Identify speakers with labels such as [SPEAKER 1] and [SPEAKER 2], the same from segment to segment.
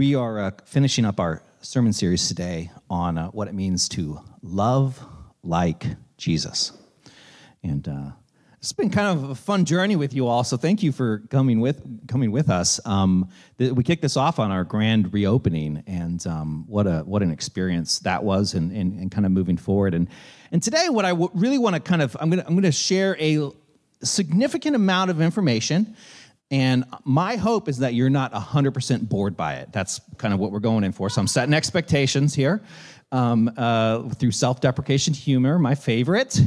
[SPEAKER 1] We are uh, finishing up our sermon series today on uh, what it means to love like Jesus. And uh, it's been kind of a fun journey with you all, so thank you for coming with coming with us. Um, th- we kicked this off on our grand reopening, and um, what a what an experience that was, and, and, and kind of moving forward. And and today, what I w- really want to kind of I'm gonna I'm gonna share a significant amount of information and my hope is that you're not 100% bored by it. That's kind of what we're going in for. So I'm setting expectations here um, uh, through self deprecation humor, my favorite.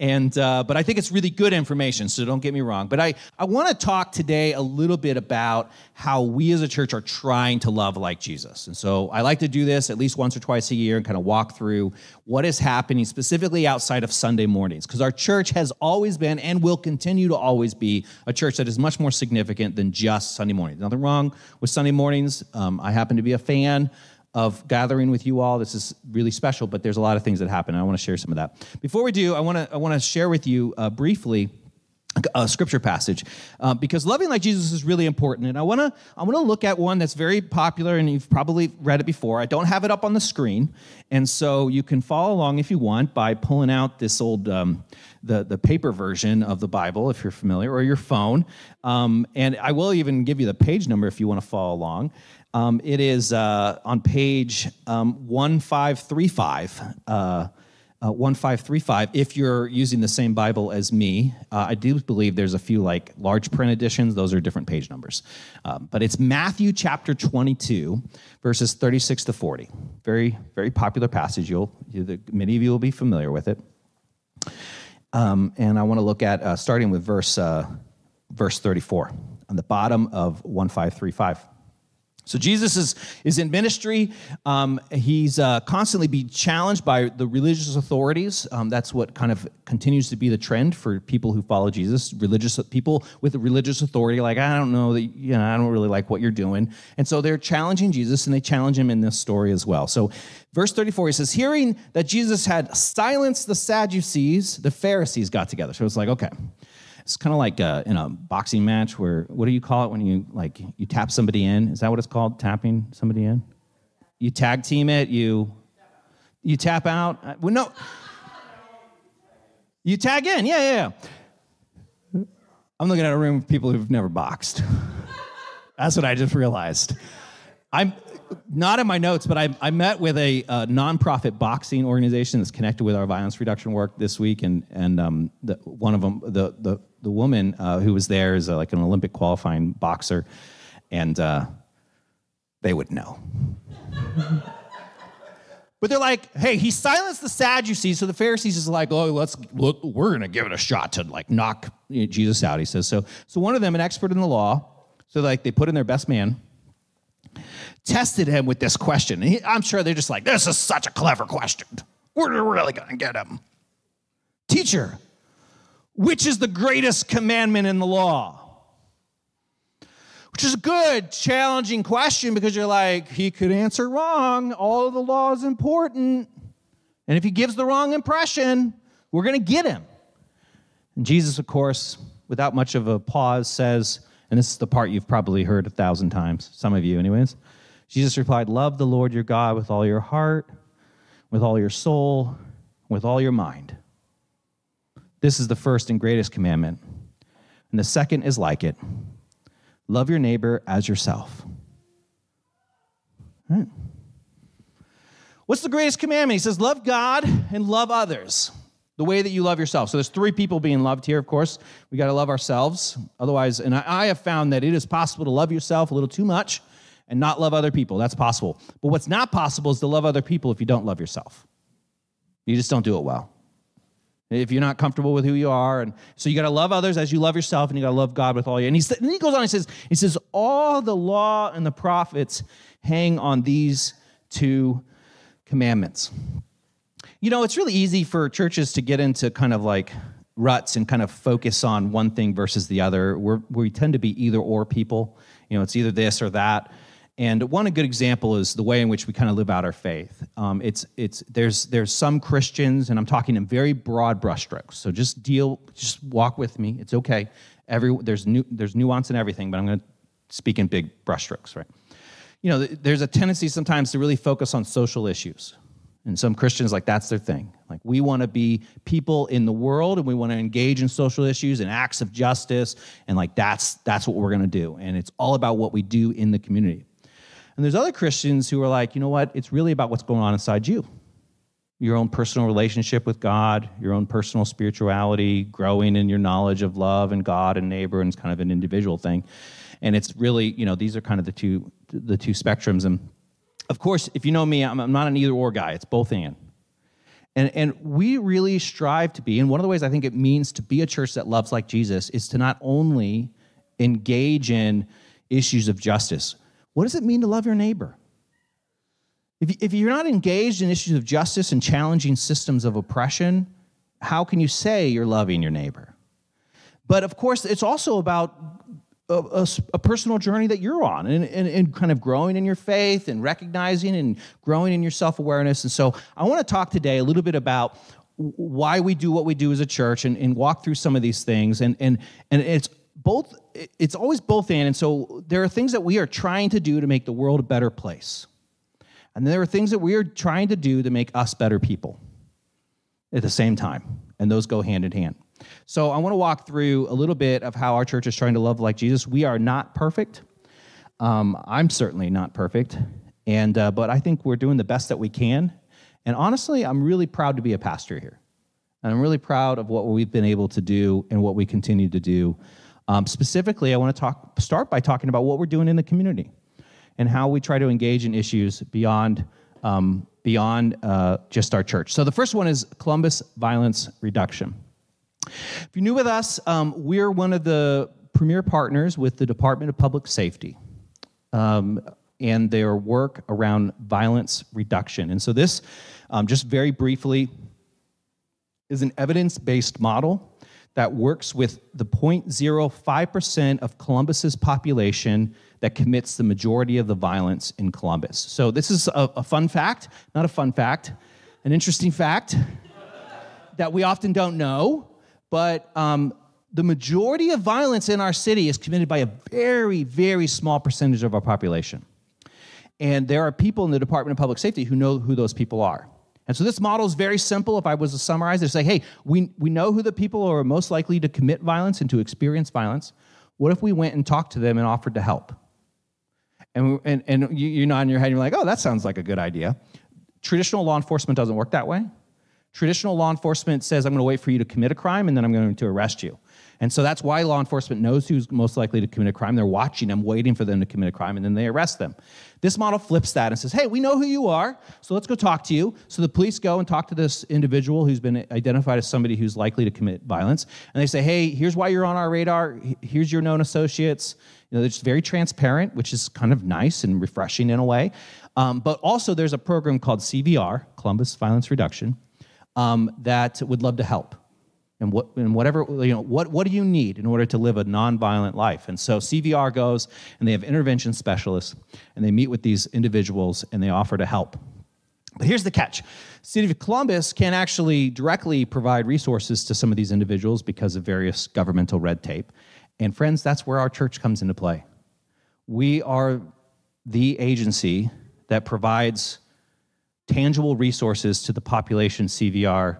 [SPEAKER 1] And, uh, but I think it's really good information, so don't get me wrong. But I, I want to talk today a little bit about how we as a church are trying to love like Jesus. And so I like to do this at least once or twice a year and kind of walk through what is happening specifically outside of Sunday mornings. Because our church has always been and will continue to always be a church that is much more significant than just Sunday mornings. Nothing wrong with Sunday mornings. Um, I happen to be a fan of gathering with you all. This is really special, but there's a lot of things that happen. I want to share some of that. Before we do, I want to I want to share with you uh, briefly a scripture passage uh, because loving like jesus is really important and i want to i want to look at one that's very popular and you've probably read it before i don't have it up on the screen and so you can follow along if you want by pulling out this old um, the, the paper version of the bible if you're familiar or your phone um, and i will even give you the page number if you want to follow along um, it is uh, on page um, 1535. Uh, uh, 1535 if you're using the same bible as me uh, i do believe there's a few like large print editions. Those are different page numbers. Um, but it's matthew chapter 22 verses 36 to 40 very very popular passage. You'll you, many of you will be familiar with it. Um, and i want to look at uh, starting with verse uh, verse 34 on the bottom of 1535 so Jesus is, is in ministry. Um, he's uh, constantly being challenged by the religious authorities. Um, that's what kind of continues to be the trend for people who follow Jesus. Religious people with religious authority, like I don't know that you know I don't really like what you're doing, and so they're challenging Jesus, and they challenge him in this story as well. So, verse 34, he says, "Hearing that Jesus had silenced the Sadducees, the Pharisees got together." So it's like, okay, it's kind of like uh, in a boxing match where what do you call it when you like you tap somebody in? Is that what it's called? Tapping somebody in? You tag team it. You you tap out. Uh, well, no. You tag in. Yeah, yeah. yeah. I'm looking at a room of people who've never boxed. That's what I just realized. I'm not in my notes, but I, I met with a, a, nonprofit boxing organization that's connected with our violence reduction work this week, and and um, the, one of them, the the the woman uh, who was there is a, like an Olympic qualifying boxer, and uh, they would know. but they're like, hey, he silenced the Sadducees, so the Pharisees is like, oh, let's look, we're gonna give it a shot to like knock Jesus out. He says so. So one of them, an expert in the law, so like they put in their best man tested him with this question. He, I'm sure they're just like, this is such a clever question. We're really going to get him. Teacher, which is the greatest commandment in the law? Which is a good, challenging question because you're like, he could answer wrong. All of the law is important. And if he gives the wrong impression, we're going to get him. And Jesus, of course, without much of a pause, says, and this is the part you've probably heard a thousand times, some of you, anyways. Jesus replied, Love the Lord your God with all your heart, with all your soul, with all your mind. This is the first and greatest commandment. And the second is like it love your neighbor as yourself. Right. What's the greatest commandment? He says, Love God and love others the way that you love yourself. So there's three people being loved here, of course. We got to love ourselves. Otherwise, and I have found that it is possible to love yourself a little too much and not love other people. That's possible. But what's not possible is to love other people if you don't love yourself. You just don't do it well. If you're not comfortable with who you are. And so you got to love others as you love yourself, and you got to love God with all you. And, and he goes on, he says, he says, all the law and the prophets hang on these two commandments. You know, it's really easy for churches to get into kind of like ruts and kind of focus on one thing versus the other. We're, we tend to be either or people. You know, it's either this or that. And one good example is the way in which we kind of live out our faith. Um, it's it's there's there's some Christians, and I'm talking in very broad brushstrokes. So just deal, just walk with me. It's okay. Every there's new there's nuance in everything, but I'm going to speak in big brushstrokes, right? you know, there's a tendency sometimes to really focus on social issues. And some Christians, like, that's their thing. Like, we want to be people in the world and we want to engage in social issues and acts of justice. And, like, that's, that's what we're going to do. And it's all about what we do in the community. And there's other Christians who are like, you know what? It's really about what's going on inside you your own personal relationship with God, your own personal spirituality, growing in your knowledge of love and God and neighbor, and it's kind of an individual thing. And it's really, you know, these are kind of the two the two spectrums. And of course, if you know me, I'm, I'm not an either or guy. It's both and. And, and we really strive to be, and one of the ways I think it means to be a church that loves like Jesus is to not only engage in issues of justice. What does it mean to love your neighbor? If, you're not engaged in issues of justice and challenging systems of oppression, how can you say you're loving your neighbor? But of course, it's also about a, a, a, personal journey that you're on and, and, and, kind of growing in your faith and recognizing and growing in your self awareness. And so I want to talk today a little bit about why we do what we do as a church and, and walk through some of these things. And, and, and it's both, it's always both and. And so there are things that we are trying to do to make the world a better place. And there are things that we are trying to do to make us better people at the same time. And those go hand in hand. So I want to walk through a little bit of how our church is trying to love like Jesus. We are not perfect. Um, I'm certainly not perfect. And, uh, but I think we're doing the best that we can. And honestly, I'm really proud to be a pastor here. And I'm really proud of what we've been able to do and what we continue to do. Um, specifically, I want to talk, start by talking about what we're doing in the community and how we try to engage in issues beyond, um, beyond uh, just our church. So the first one is Columbus Violence Reduction. If you're new with us, um, we're one of the premier partners with the Department of Public Safety um, and their work around violence reduction. And so, this, um, just very briefly, is an evidence based model that works with the 0.05% of Columbus's population that commits the majority of the violence in Columbus. So, this is a, a fun fact, not a fun fact, an interesting fact that we often don't know, but um, the majority of violence in our city is committed by a very, very small percentage of our population. And there are people in the Department of Public Safety who know who those people are. And so this model is very simple. If I was to summarize it, say, hey, we, we know who the people are most likely to commit violence and to experience violence. What if we went and talked to them and offered to help? And, and, and you, you nod in your head and you're like, oh, that sounds like a good idea. Traditional law enforcement doesn't work that way. Traditional law enforcement says, I'm going to wait for you to commit a crime and then I'm going to arrest you. And so that's why law enforcement knows who's most likely to commit a crime. They're watching them, waiting for them to commit a crime, and then they arrest them. This model flips that and says, hey, we know who you are, so let's go talk to you. So the police go and talk to this individual who's been identified as somebody who's likely to commit violence. And they say, hey, here's why you're on our radar. Here's your known associates. You know, they're just very transparent, which is kind of nice and refreshing in a way. Um, but also, there's a program called CVR, Columbus Violence Reduction, um, that would love to help. And what and whatever you know what what do you need in order to live a nonviolent life? And so cvr goes and they have intervention specialists and they meet with these individuals and they offer to help. But here's the catch. City of columbus can't actually directly provide resources to some of these individuals because of various governmental red tape. And friends that's where our church comes into play. We are the agency that provides tangible resources to the population cvr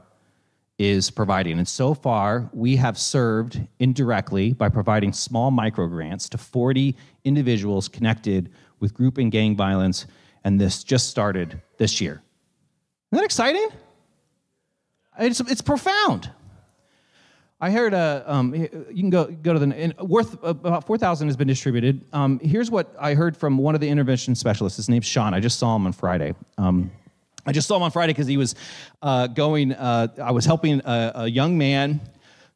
[SPEAKER 1] is providing. And so far, we have served indirectly by providing small micro grants to 40 individuals connected with group and gang violence, and this just started this year. Isn't that exciting? It's, it's profound. I heard uh, um, you can go go to the worth about four thousand has been distributed. Um, here's what I heard from one of the intervention specialists. His name's Sean. I just saw him on Friday. Um, I just saw him on Friday because he was uh, going. Uh, I was helping a, a young man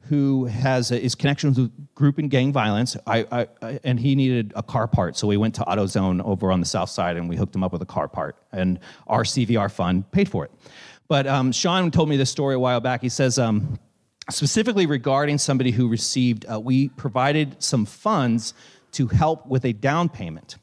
[SPEAKER 1] who has a, his connections with group and gang violence. I, I, and he needed a car part, so we went to AutoZone over on the south side and we hooked him up with a car part. And our CVR fund paid for it. But um, Sean told me this story a while back. He says. Um, specifically regarding somebody who received, uh, we provided some funds to help with a down payment.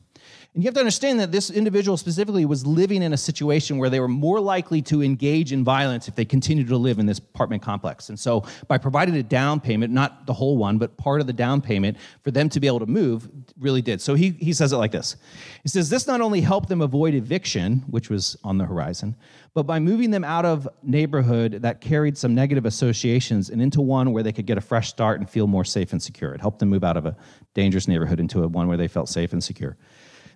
[SPEAKER 1] And you have to understand that this individual specifically was living in a situation where they were more likely to engage in violence if they continued to live in this apartment complex. And so, by providing a down payment, not the whole one, but part of the down payment for them to be able to move, really did. So, he, he says it like this He says, This not only helped them avoid eviction, which was on the horizon, but by moving them out of neighborhood that carried some negative associations and into one where they could get a fresh start and feel more safe and secure. It helped them move out of a dangerous neighborhood into a one where they felt safe and secure.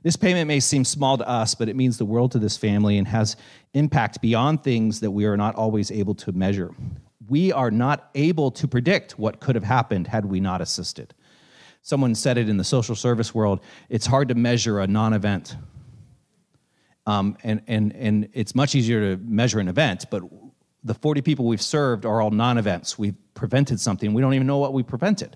[SPEAKER 1] This payment may seem small to us, but it means the world to this family and has impact beyond things that we are not always able to measure. We are not able to predict what could have happened had we not assisted. Someone said it in the social service world it's hard to measure a non event. Um, and, and, and it's much easier to measure an event, but the 40 people we've served are all non events. We've prevented something. We don't even know what we prevented.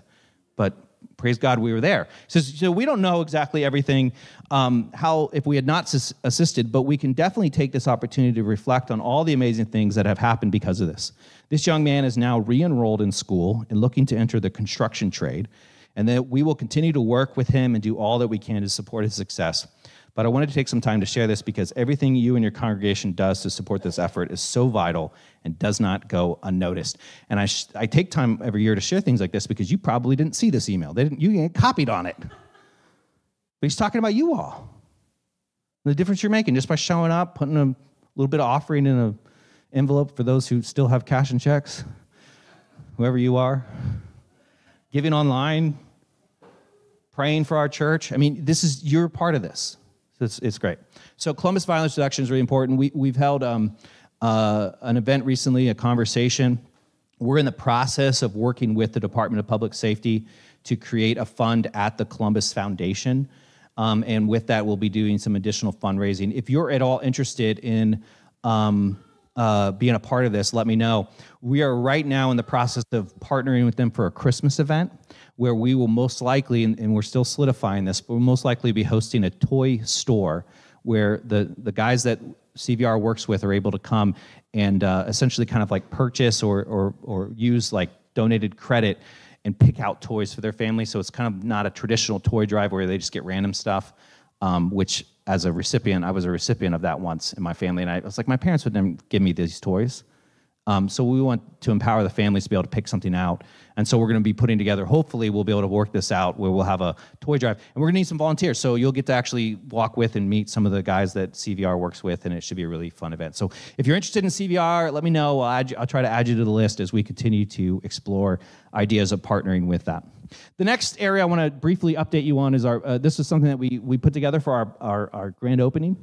[SPEAKER 1] But praise God we were there. So, so we don't know exactly everything, um, how if we had not assisted, but we can definitely take this opportunity to reflect on all the amazing things that have happened because of this. This young man is now re-enrolled in school and looking to enter the construction trade, and that we will continue to work with him and do all that we can to support his success. But I wanted to take some time to share this because everything you and your congregation does to support this effort is so vital and does not go unnoticed. And I, sh- I take time every year to share things like this because you probably didn't see this email. They didn't, you get copied on it. But he's talking about you all. The difference you're making just by showing up, putting a little bit of offering in an envelope for those who still have cash and checks, whoever you are, giving online, praying for our church. I mean, this is, you're part of this. It's, it's great. So Columbus violence reduction is really important. We, we've held um, uh, an event recently, a conversation. We're in the process of working with the Department of Public Safety to create a fund at the Columbus Foundation. Um, and with that, we'll be doing some additional fundraising. If you're at all interested in um, uh, being a part of this, let me know. We are right now in the process of partnering with them for a Christmas event where we will most likely, and, and we're still solidifying this, but we'll most likely be hosting a toy store where the, the guys that CVR works with are able to come and uh, essentially kind of like purchase or, or, or use like donated credit and pick out toys for their family. So it's kind of not a traditional toy drive where they just get random stuff, um, which as a recipient, I was a recipient of that once in my family. And I was like, my parents would never give me these toys. Um, so we want to empower the families to be able to pick something out. And so we're going to be putting together, hopefully, we'll be able to work this out where we'll have a toy drive. And we're going to need some volunteers. So you'll get to actually walk with and meet some of the guys that CVR works with, and it should be a really fun event. So if you're interested in CVR, let me know. I'll, you, I'll try to add you to the list as we continue to explore ideas of partnering with that. The next area I want to briefly update you on is our, uh, this is something that we, we put together for our, our, our grand opening.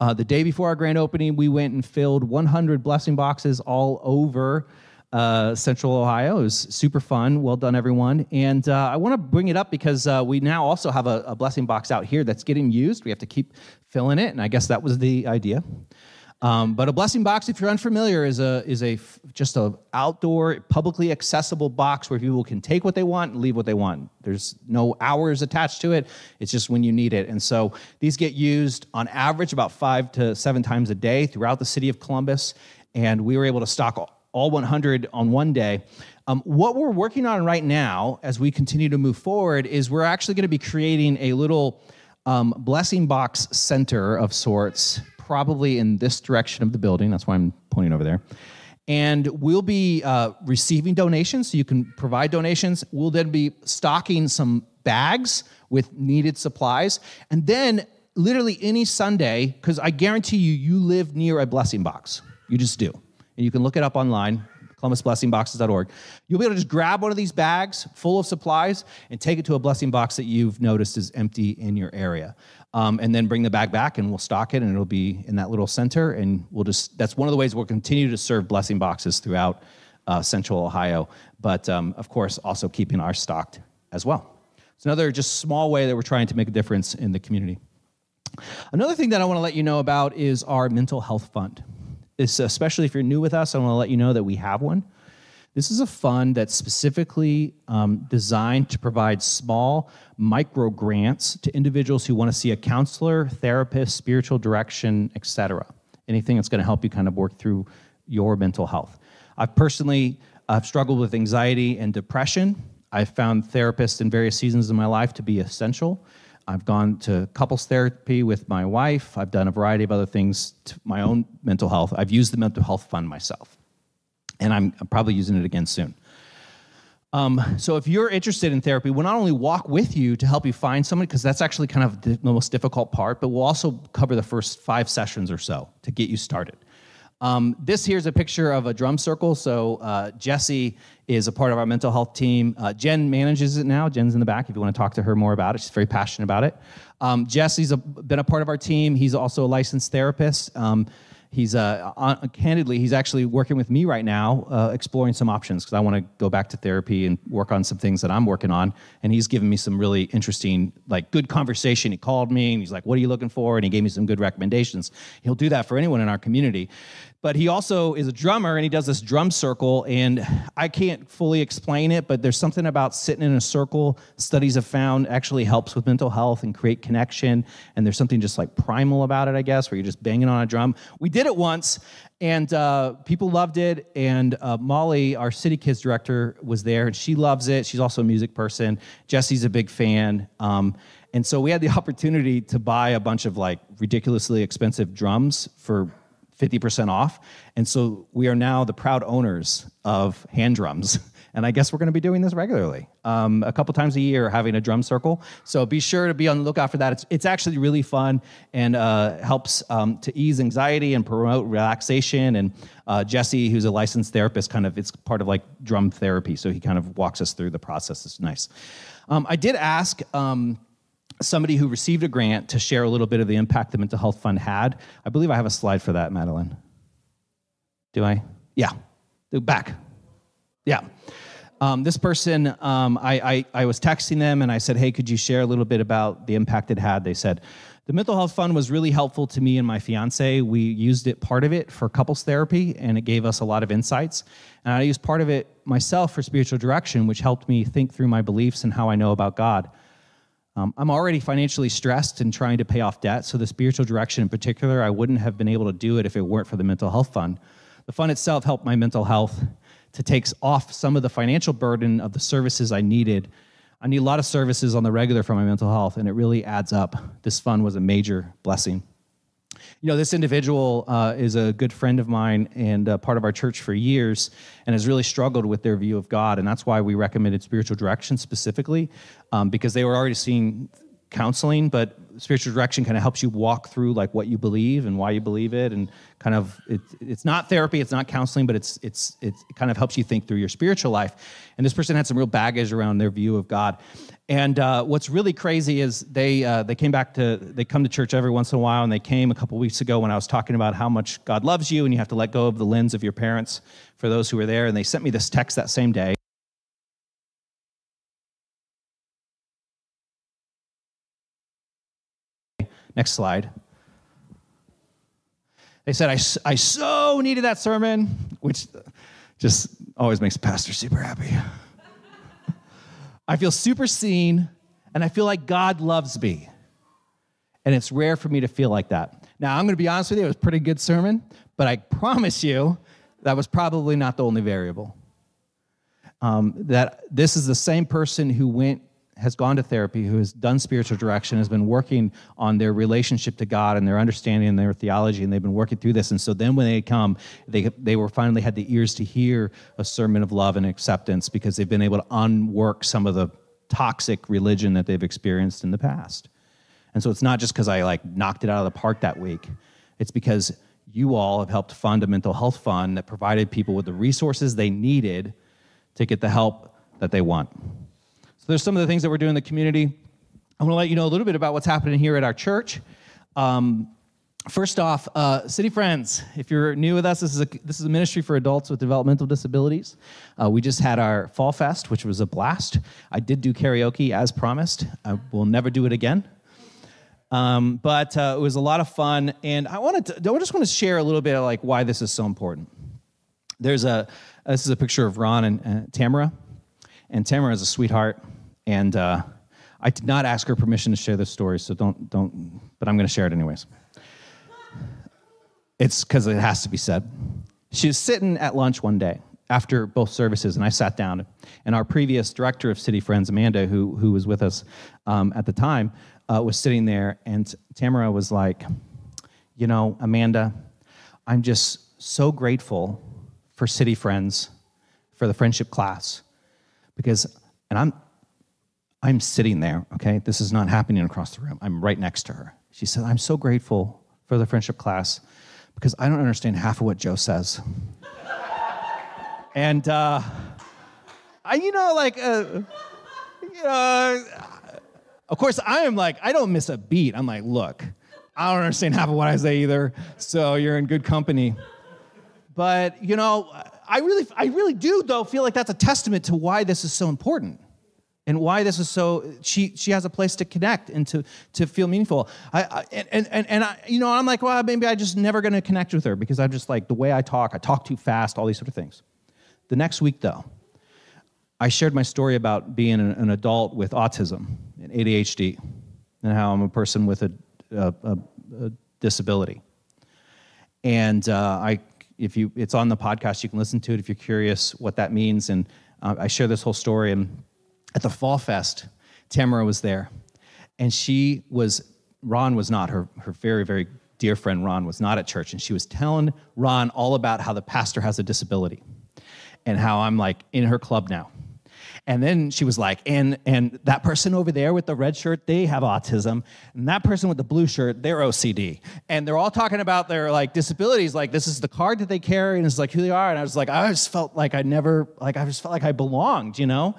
[SPEAKER 1] Uh, the day before our grand opening, we went and filled 100 blessing boxes all over uh, Central Ohio. It was super fun. Well done, everyone. And uh, I want to bring it up because uh, we now also have a, a, blessing box out here that's getting used. We have to keep filling it, and I guess that was the idea. Um, but a blessing box, if you're unfamiliar, is a is a just a outdoor, publicly accessible box where people can take what they want and leave what they want. There's no hours attached to it. It's just when you need it. And so these get used on average about five to seven times a day throughout the city of Columbus. And we were able to stock all 100 on one day. Um, what we're working on right now, as we continue to move forward, is we're actually going to be creating a little um, blessing box center of sorts probably in this direction of the building. That's why I'm pointing over there. And we'll be uh, receiving donations, so you can provide donations. We'll then be stocking some bags with needed supplies. And then, literally any Sunday, because I guarantee you, you live near a blessing box. You just do. And you can look it up online, columbusblessingboxes.org. You'll be able to just grab one of these bags full of supplies and take it to a blessing box that you've noticed is empty in your area. Um, and then bring the bag back and we'll stock it and it'll be in that little center. And we'll just that's one of the ways we'll continue to serve blessing boxes throughout uh, central ohio but um, of course also keeping ours stocked as well. It's another just small way that we're trying to make a difference in the community. Another thing that i want to let you know about is our mental health fund especially if you're new with us i want to let you know that we have one this is a fund that's specifically um, designed to provide small micro grants to individuals who want to see a counselor, therapist, spiritual direction, etc. Anything that's going to help you kind of work through your mental health. I've personally I've struggled with anxiety and depression. I've found therapists in various seasons of my life to be essential. I've gone to couples therapy with my wife. I've done a variety of other things to my own mental health. I've used the mental health fund myself, and I'm probably using it again soon. Um, so if you're interested in therapy, we'll not only walk with you to help you find someone, because that's actually kind of the most difficult part, but we'll also cover the first five sessions or so to get you started. Um, this here's a picture of a drum circle. So uh, Jesse is a part of our mental health team. Uh, Jen manages it now. Jen's in the back if you want to talk to her more about it. She's very passionate about it. Um, Jesse's a, been a part of our team. He's also a licensed therapist. Um, he's uh, on, candidly he's actually working with me right now uh, exploring some options because i want to go back to therapy and work on some things that i'm working on. And he's given me some really interesting like good conversation. He called me and he's like what are you looking for? And he gave me some good recommendations. He'll do that for anyone in our community but he also is a drummer and he does this drum circle and i can't fully explain it but there's something about sitting in a circle studies have found actually helps with mental health and create connection. And there's something just like primal about it i guess where you're just banging on a drum. We did it once and uh, people loved it. And uh, molly our city kids director was there and she loves it. She's also a music person. Jesse's a big fan. Um, and so we had the opportunity to buy a bunch of like ridiculously expensive drums for 50% off. And so we are now the proud owners of hand drums. And I guess we're going to be doing this regularly, um, a couple times a year, having a drum circle. So be sure to be on the lookout for that. It's, it's actually really fun and uh, helps um, to ease anxiety and promote relaxation. And uh, Jesse, who's a licensed therapist, kind of it's part of like drum therapy. So he kind of walks us through the process. It's nice. Um, I did ask. Somebody who received a grant to share a little bit of the impact the mental health fund had. I believe I have a slide for that, Madeline. Do I? Yeah. Back. Yeah. Um, this person, um, I, I, I was texting them and I said, hey, could you share a little bit about the impact it had? They said, the mental health fund was really helpful to me and my fiance. We used it, part of it, for couples therapy, and it gave us a lot of insights. And I used part of it myself for spiritual direction, which helped me think through my beliefs and how I know about God. Um, I'm already financially stressed and trying to pay off debt, so the spiritual direction in particular, I wouldn't have been able to do it if it weren't for the mental health fund. The fund itself helped my mental health to take off some of the financial burden of the services I needed. I need a lot of services on the regular for my mental health, and it really adds up. This fund was a major blessing you know, this individual uh, is a good friend of mine and uh, part of our church for years and has really struggled with their view of God. And that's why we recommended spiritual direction specifically, um, because they were already seeing counseling, but spiritual direction kind of helps you walk through like what you believe and why you believe it, and kind of it, it's not therapy, it's not counseling, but it's it's it kind of helps you think through your spiritual life. And this person had some real baggage around their view of God. And uh, what's really crazy is they uh, they came back to they come to church every once in a while, and they came a couple weeks ago when I was talking about how much God loves you, and you have to let go of the lens of your parents for those who were there. And they sent me this text that same day. Next slide. They said, I, I so needed that sermon, which just always makes pastor super happy. I feel super seen, and I feel like God loves me. And it's rare for me to feel like that. Now, I'm going to be honest with you, it was a pretty good sermon, but I promise you that was probably not the only variable. Um, that this is the same person who went has gone to therapy, who has done spiritual direction, has been working on their relationship to God and their understanding and their theology, and they've been working through this. And so then when they come, they, they were finally had the ears to hear a sermon of love and acceptance because they've been able to unwork some of the toxic religion that they've experienced in the past. And so it's not just because I like knocked it out of the park that week. It's because you all have helped fund a mental health fund that provided people with the resources they needed to get the help that they want. So there's some of the things that we're doing in the community. I want to let you know a little bit about what's happening here at our church. Um, first off, uh, City Friends, if you're new with us, this is a, this is a ministry for adults with developmental disabilities. Uh, we just had our Fall Fest, which was a blast. I did do karaoke as promised. I will never do it again. Um, but uh, it was a lot of fun, and I wanted to. I just want to share a little bit of like why this is so important. There's a this is a picture of Ron and Tamara, and Tamara is a sweetheart. And uh, I did not ask her permission to share this story, so don't, don't, but I'm going to share it anyways. It's because it has to be said. She was sitting at lunch one day, after both services, and I sat down, and our previous director of City Friends, Amanda, who who was with us um, at the time, uh, was sitting there, and Tamara was like, "You know, Amanda, I'm just so grateful for City Friends, for the friendship class, because, and I'm." I'm sitting there, okay? This is not happening across the room. I'm right next to her. She said, I'm so grateful for the friendship class because I don't understand half of what Joe says. and, uh, I, you know, like, uh, you know, of course, I am like, I don't miss a beat. I'm like, look, I don't understand half of what I say either, so you're in good company. But, you know, I really, I really do, though, feel like that's a testament to why this is so important and why this is so she she has a place to connect and to to feel meaningful. I, I and and and I you know I'm like well maybe I just never going to connect with her because I'm just like the way I talk I talk too fast all these sort of things. The next week though I shared my story about being an, an adult with autism and ADHD and how I'm a person with a, a, a, a disability. And uh, I if you it's on the podcast you can listen to it if you're curious what that means. And uh, I share this whole story and at the Fall Fest, Tamara was there, and she was, Ron was not, her, her very, very dear friend Ron was not at church, and she was telling Ron all about how the pastor has a disability and how I'm like in her club now. And then she was like, and and that person over there with the red shirt, they have autism, and that person with the blue shirt, they're OCD, and they're all talking about their like disabilities. Like this is the card that they carry, and it's like who they are. And I was like, I just felt like I never, like I just felt like I belonged, you know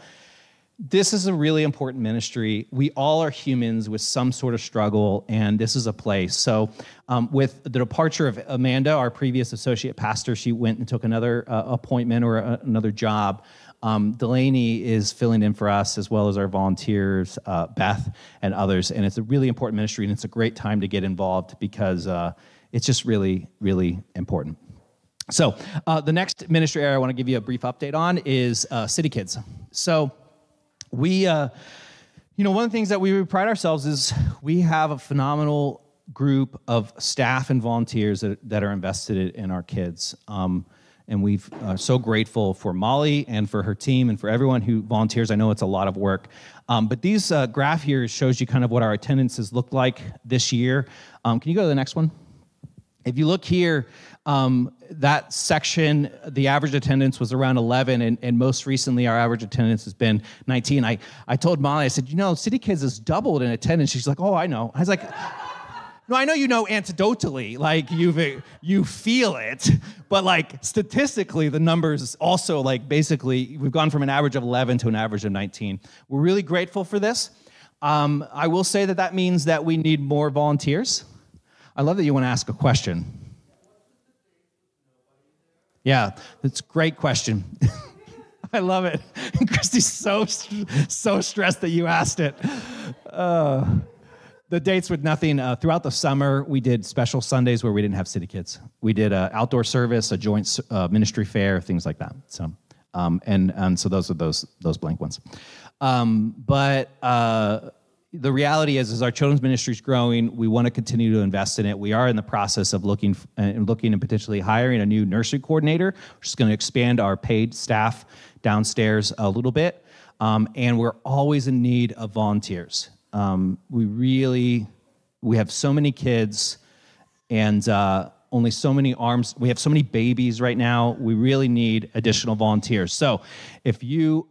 [SPEAKER 1] this is a really important ministry. We all are humans with some sort of struggle, and this is a place. So, um, with the departure of Amanda, our previous associate pastor, she went and took another uh, appointment or a, another job. Um, Delaney is filling in for us as well as our volunteers, uh, Beth and others. And it's a really important ministry, and it's a great time to get involved because uh, it's just really, really important. So, uh, the next ministry area I want to give you a brief update on is uh, City Kids. So, we, uh, you know, one of the things that we pride ourselves is we have a phenomenal group of staff and volunteers that, that are invested in our kids. Um, and we're uh, so grateful for Molly and for her team and for everyone who volunteers. I know it's a lot of work. Um, but these uh, graph here shows you kind of what our attendances look like this year. Um, can you go to the next one? If you look here, um, that section, the average attendance was around 11, and, and, most recently our average attendance has been 19. I, I told Molly, I said, you know, City Kids has doubled in attendance. She's like, oh, I know. I was like, no, I know you know anecdotally, like you've you feel it, but like statistically, the numbers also like basically we've gone from an average of 11 to an average of 19. We're really grateful for this. Um, I will say that that means that we need more volunteers. I love that you want to ask a question. Yeah, that's a great question. I love it. Christy's so so stressed that you asked it. Uh, the dates with nothing uh, throughout the summer. We did special Sundays where we didn't have city kids. We did an outdoor service, a joint uh, ministry fair, things like that. So, um, and and so those are those those blank ones. Um, but uh, the reality is, is our children's ministry is growing. We want to continue to invest in it. We are in the process of looking and looking and potentially hiring a new nursery coordinator, which is going to expand our paid staff downstairs a little bit. Um, and we're always in need of volunteers. Um, we really, we have so many kids, and uh, only so many arms. We have so many babies right now. We really need additional volunteers. So, if you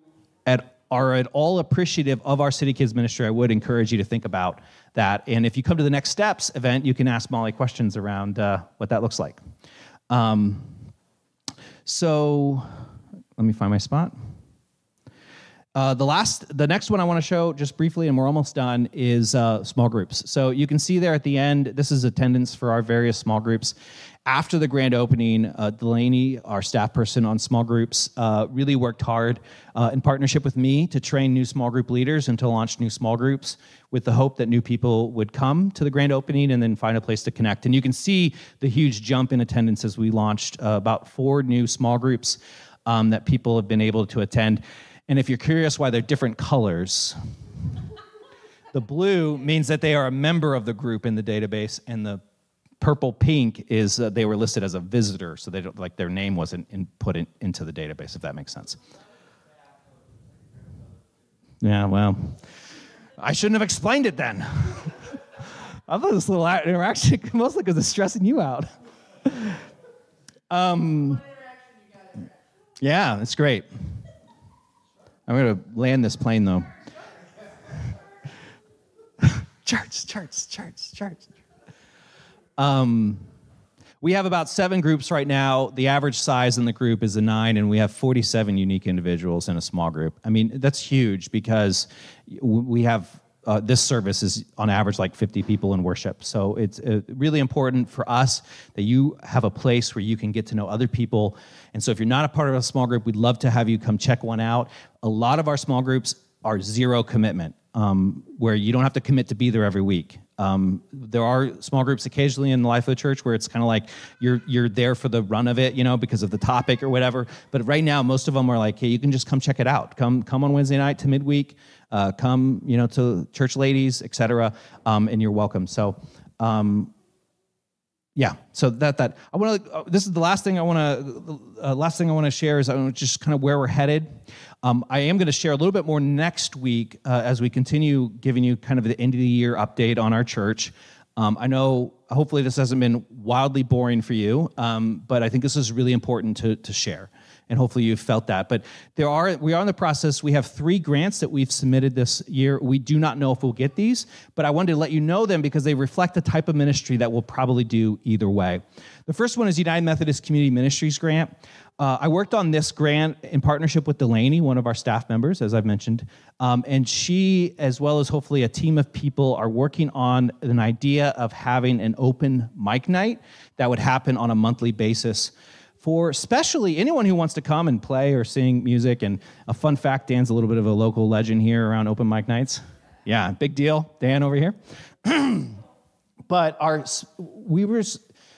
[SPEAKER 1] at are at all appreciative of our City Kids ministry, I would encourage you to think about that. And if you come to the Next Steps event, you can ask Molly questions around uh, what that looks like. Um, so let me find my spot. Uh, the last, the next one I want to show just briefly, and we're almost done, is uh, small groups. So you can see there at the end, this is attendance for our various small groups. After the grand opening, uh, Delaney, our staff person on small groups, uh, really worked hard uh, in partnership with me to train new small group leaders and to launch new small groups with the hope that new people would come to the grand opening and then find a place to connect. And you can see the huge jump in attendance as we launched uh, about four new small groups um, that people have been able to attend. And if you're curious why they're different colors, the blue means that they are a member of the group in the database, and the purple pink is uh, they were listed as a visitor, so they don't like their name wasn't in, put in, into the database. If that makes sense. Yeah, well, I shouldn't have explained it then. I thought this little interaction mostly because it's stressing you out. Um, yeah, it's great. I'm going to land this plane though. charts, charts, charts, charts. Um, we have about seven groups right now. The average size in the group is a nine, and we have 47 unique individuals in a small group. I mean, that's huge because we have uh, this service is on average like 50 people in worship. So it's uh, really important for us that you have a place where you can get to know other people. And so if you're not a part of a small group, we'd love to have you come check one out. A lot of our small groups are zero commitment, um, where you don't have to commit to be there every week. Um, there are small groups occasionally in the life of the church where it's kind of like you're you're there for the run of it, you know, because of the topic or whatever. But right now, most of them are like, hey, you can just come check it out. Come come on Wednesday night to midweek. Uh, come, you know, to church ladies, etc. Um, and you're welcome. So. Um, yeah, so that that I want to. Uh, this is the last thing I want to. Uh, last thing I want to share is just kind of where we're headed. Um, I am going to share a little bit more next week uh, as we continue giving you kind of the end of the year update on our church. Um, I know hopefully this hasn't been wildly boring for you, um, but I think this is really important to, to share. And hopefully you've felt that. But there are we are in the process. We have three grants that we've submitted this year. We do not know if we'll get these, but I wanted to let you know them because they reflect the type of ministry that we'll probably do either way. The first one is United Methodist Community Ministries grant. Uh, I worked on this grant in partnership with Delaney, one of our staff members, as I've mentioned. Um, and she, as well as hopefully a team of people, are working on an idea of having an open mic night that would happen on a monthly basis for especially anyone who wants to come and play or sing music. And a fun fact Dan's a little bit of a local legend here around open mic nights. Yeah, big deal. Dan over here. but our we were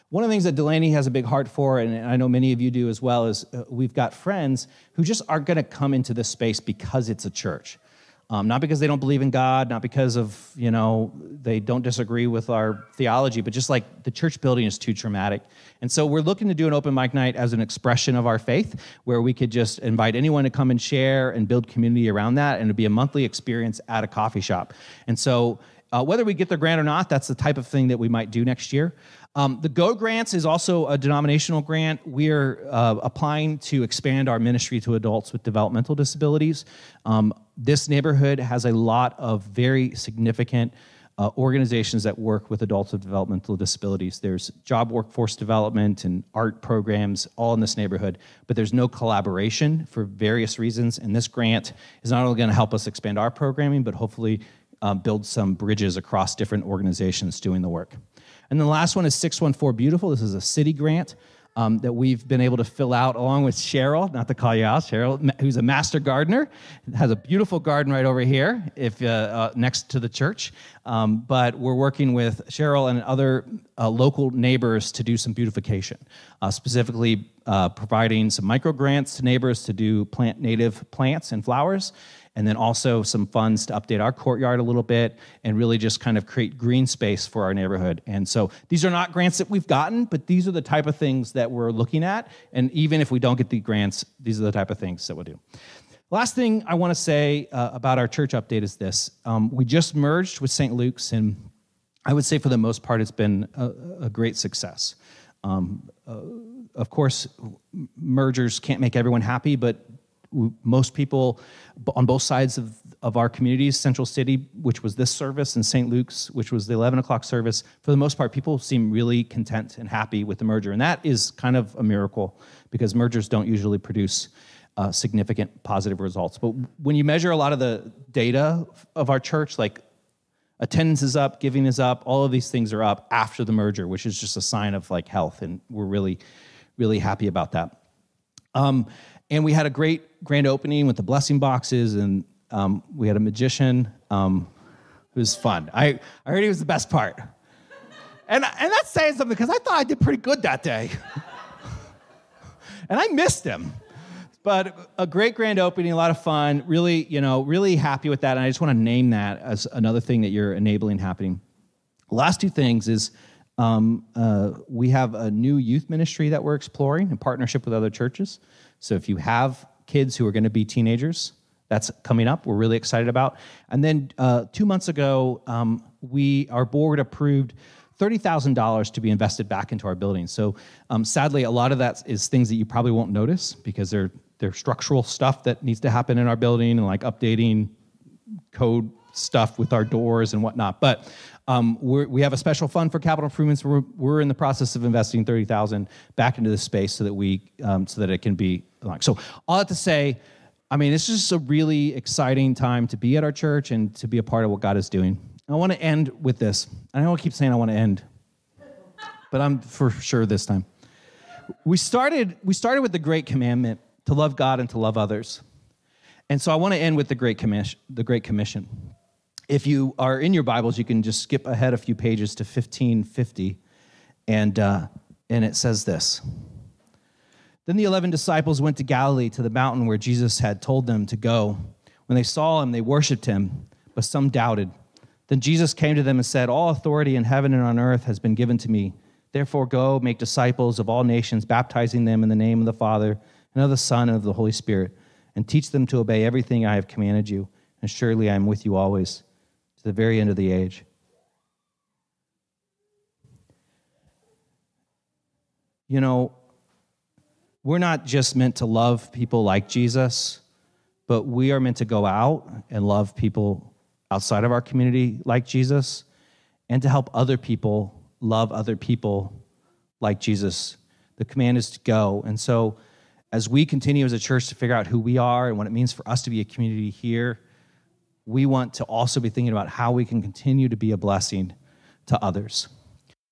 [SPEAKER 1] one of the things that Delaney has a big heart for, and I know many of you do as well, is uh, we've got friends who just aren't going to come into this space because it's a church. Um, not because they don't believe in God, not because of, you know, they don't disagree with our theology, but just like the church building is too traumatic. And so we're looking to do an open mic night as an expression of our faith where we could just invite anyone to come and share and build community around that. And it'd be a monthly experience at a coffee shop. And so uh, whether we get the grant or not, that's the type of thing that we might do next year. Um, the Go Grants is also a denominational grant. We're uh, applying to expand our ministry to adults with developmental disabilities. Um, this neighborhood has a lot of very significant uh, organizations that work with adults with developmental disabilities. There's job workforce development and art programs all in this neighborhood, but there's no collaboration for various reasons. And this grant is not only going to help us expand our programming, but hopefully uh, build some bridges across different organizations doing the work. And the last one is 614 Beautiful. This is a city grant um, that we've been able to fill out along with Cheryl, not to call you out, Cheryl, who's a master gardener, has a beautiful garden right over here, if uh, uh, next to the church. Um, but we're working with Cheryl and other uh, local neighbors to do some beautification, uh, specifically uh, providing some micro grants to neighbors to do plant native plants and flowers and then also some funds to update our courtyard a little bit and really just kind of create green space for our neighborhood. And so these are not grants that we've gotten, but these are the type of things that we're looking at. And even if we don't get the grants, these are the type of things that we'll do. Last thing I want to say uh, about our church update is this um, we just merged with St. Luke's, and I would say for the most part, it's been a, a great success. Um, uh, of course, mergers can't make everyone happy, but most people on both sides of, of our communities, Central City, which was this service, and St. Luke's, which was the 11 o'clock service, for the most part, people seem really content and happy with the merger. And that is kind of a miracle because mergers don't usually produce uh, significant positive results. But when you measure a lot of the data of our church, like attendance is up, giving is up, all of these things are up after the merger, which is just a sign of like health. And we're really, really happy about that. Um, and we had a great grand opening with the blessing boxes, and um, we had a magician. Um, was fun. I, I heard he was the best part. And, and that's saying something because I thought I did pretty good that day. and I missed him. But a great grand opening, a lot of fun. Really, you know, really happy with that. And I just want to name that as another thing that you're enabling happening. Last two things is Um, uh, we have a new youth ministry that we're exploring in partnership with other churches. So if you have kids who are going to be teenagers, that's coming up. We're really excited about. And then uh, two months ago, um, we our board approved $30,000 to be invested back into our building. So um, sadly, a lot of that is things that you probably won't notice because they're, they're structural stuff that needs to happen in our building and like updating code stuff with our doors and whatnot. But um, we have a special fund for capital improvements. We're, we're in the process of investing 30,000 back into the space so that we, um, so that it can be like, so all that to say, I mean, it's just a really exciting time to be at our church and to be a part of what God is doing. I want to end with this. I know I keep saying I want to end, but I'm for sure this time. We started, we started with the great commandment to love God and to love others. And so I want to end with the Great Commission. The Great Commission. If you are in your Bibles, you can just skip ahead a few pages to 1550, and, uh, and it says this. Then the eleven disciples went to Galilee to the mountain where Jesus had told them to go. When they saw him, they worshiped him, but some doubted. Then Jesus came to them and said, All authority in heaven and on earth has been given to me. Therefore, go, make disciples of all nations, baptizing them in the name of the Father, and of the Son, and of the Holy Spirit, and teach them to obey everything I have commanded you. And surely I am with you always, the very end of the age. You know, we're not just meant to love people like Jesus, but we are meant to go out and love people outside of our community like Jesus and to help other people love other people like Jesus. The command is to go. And so, as we continue as a church to figure out who we are and what it means for us to be a community here, we want to also be thinking about how we can continue to be a blessing to others.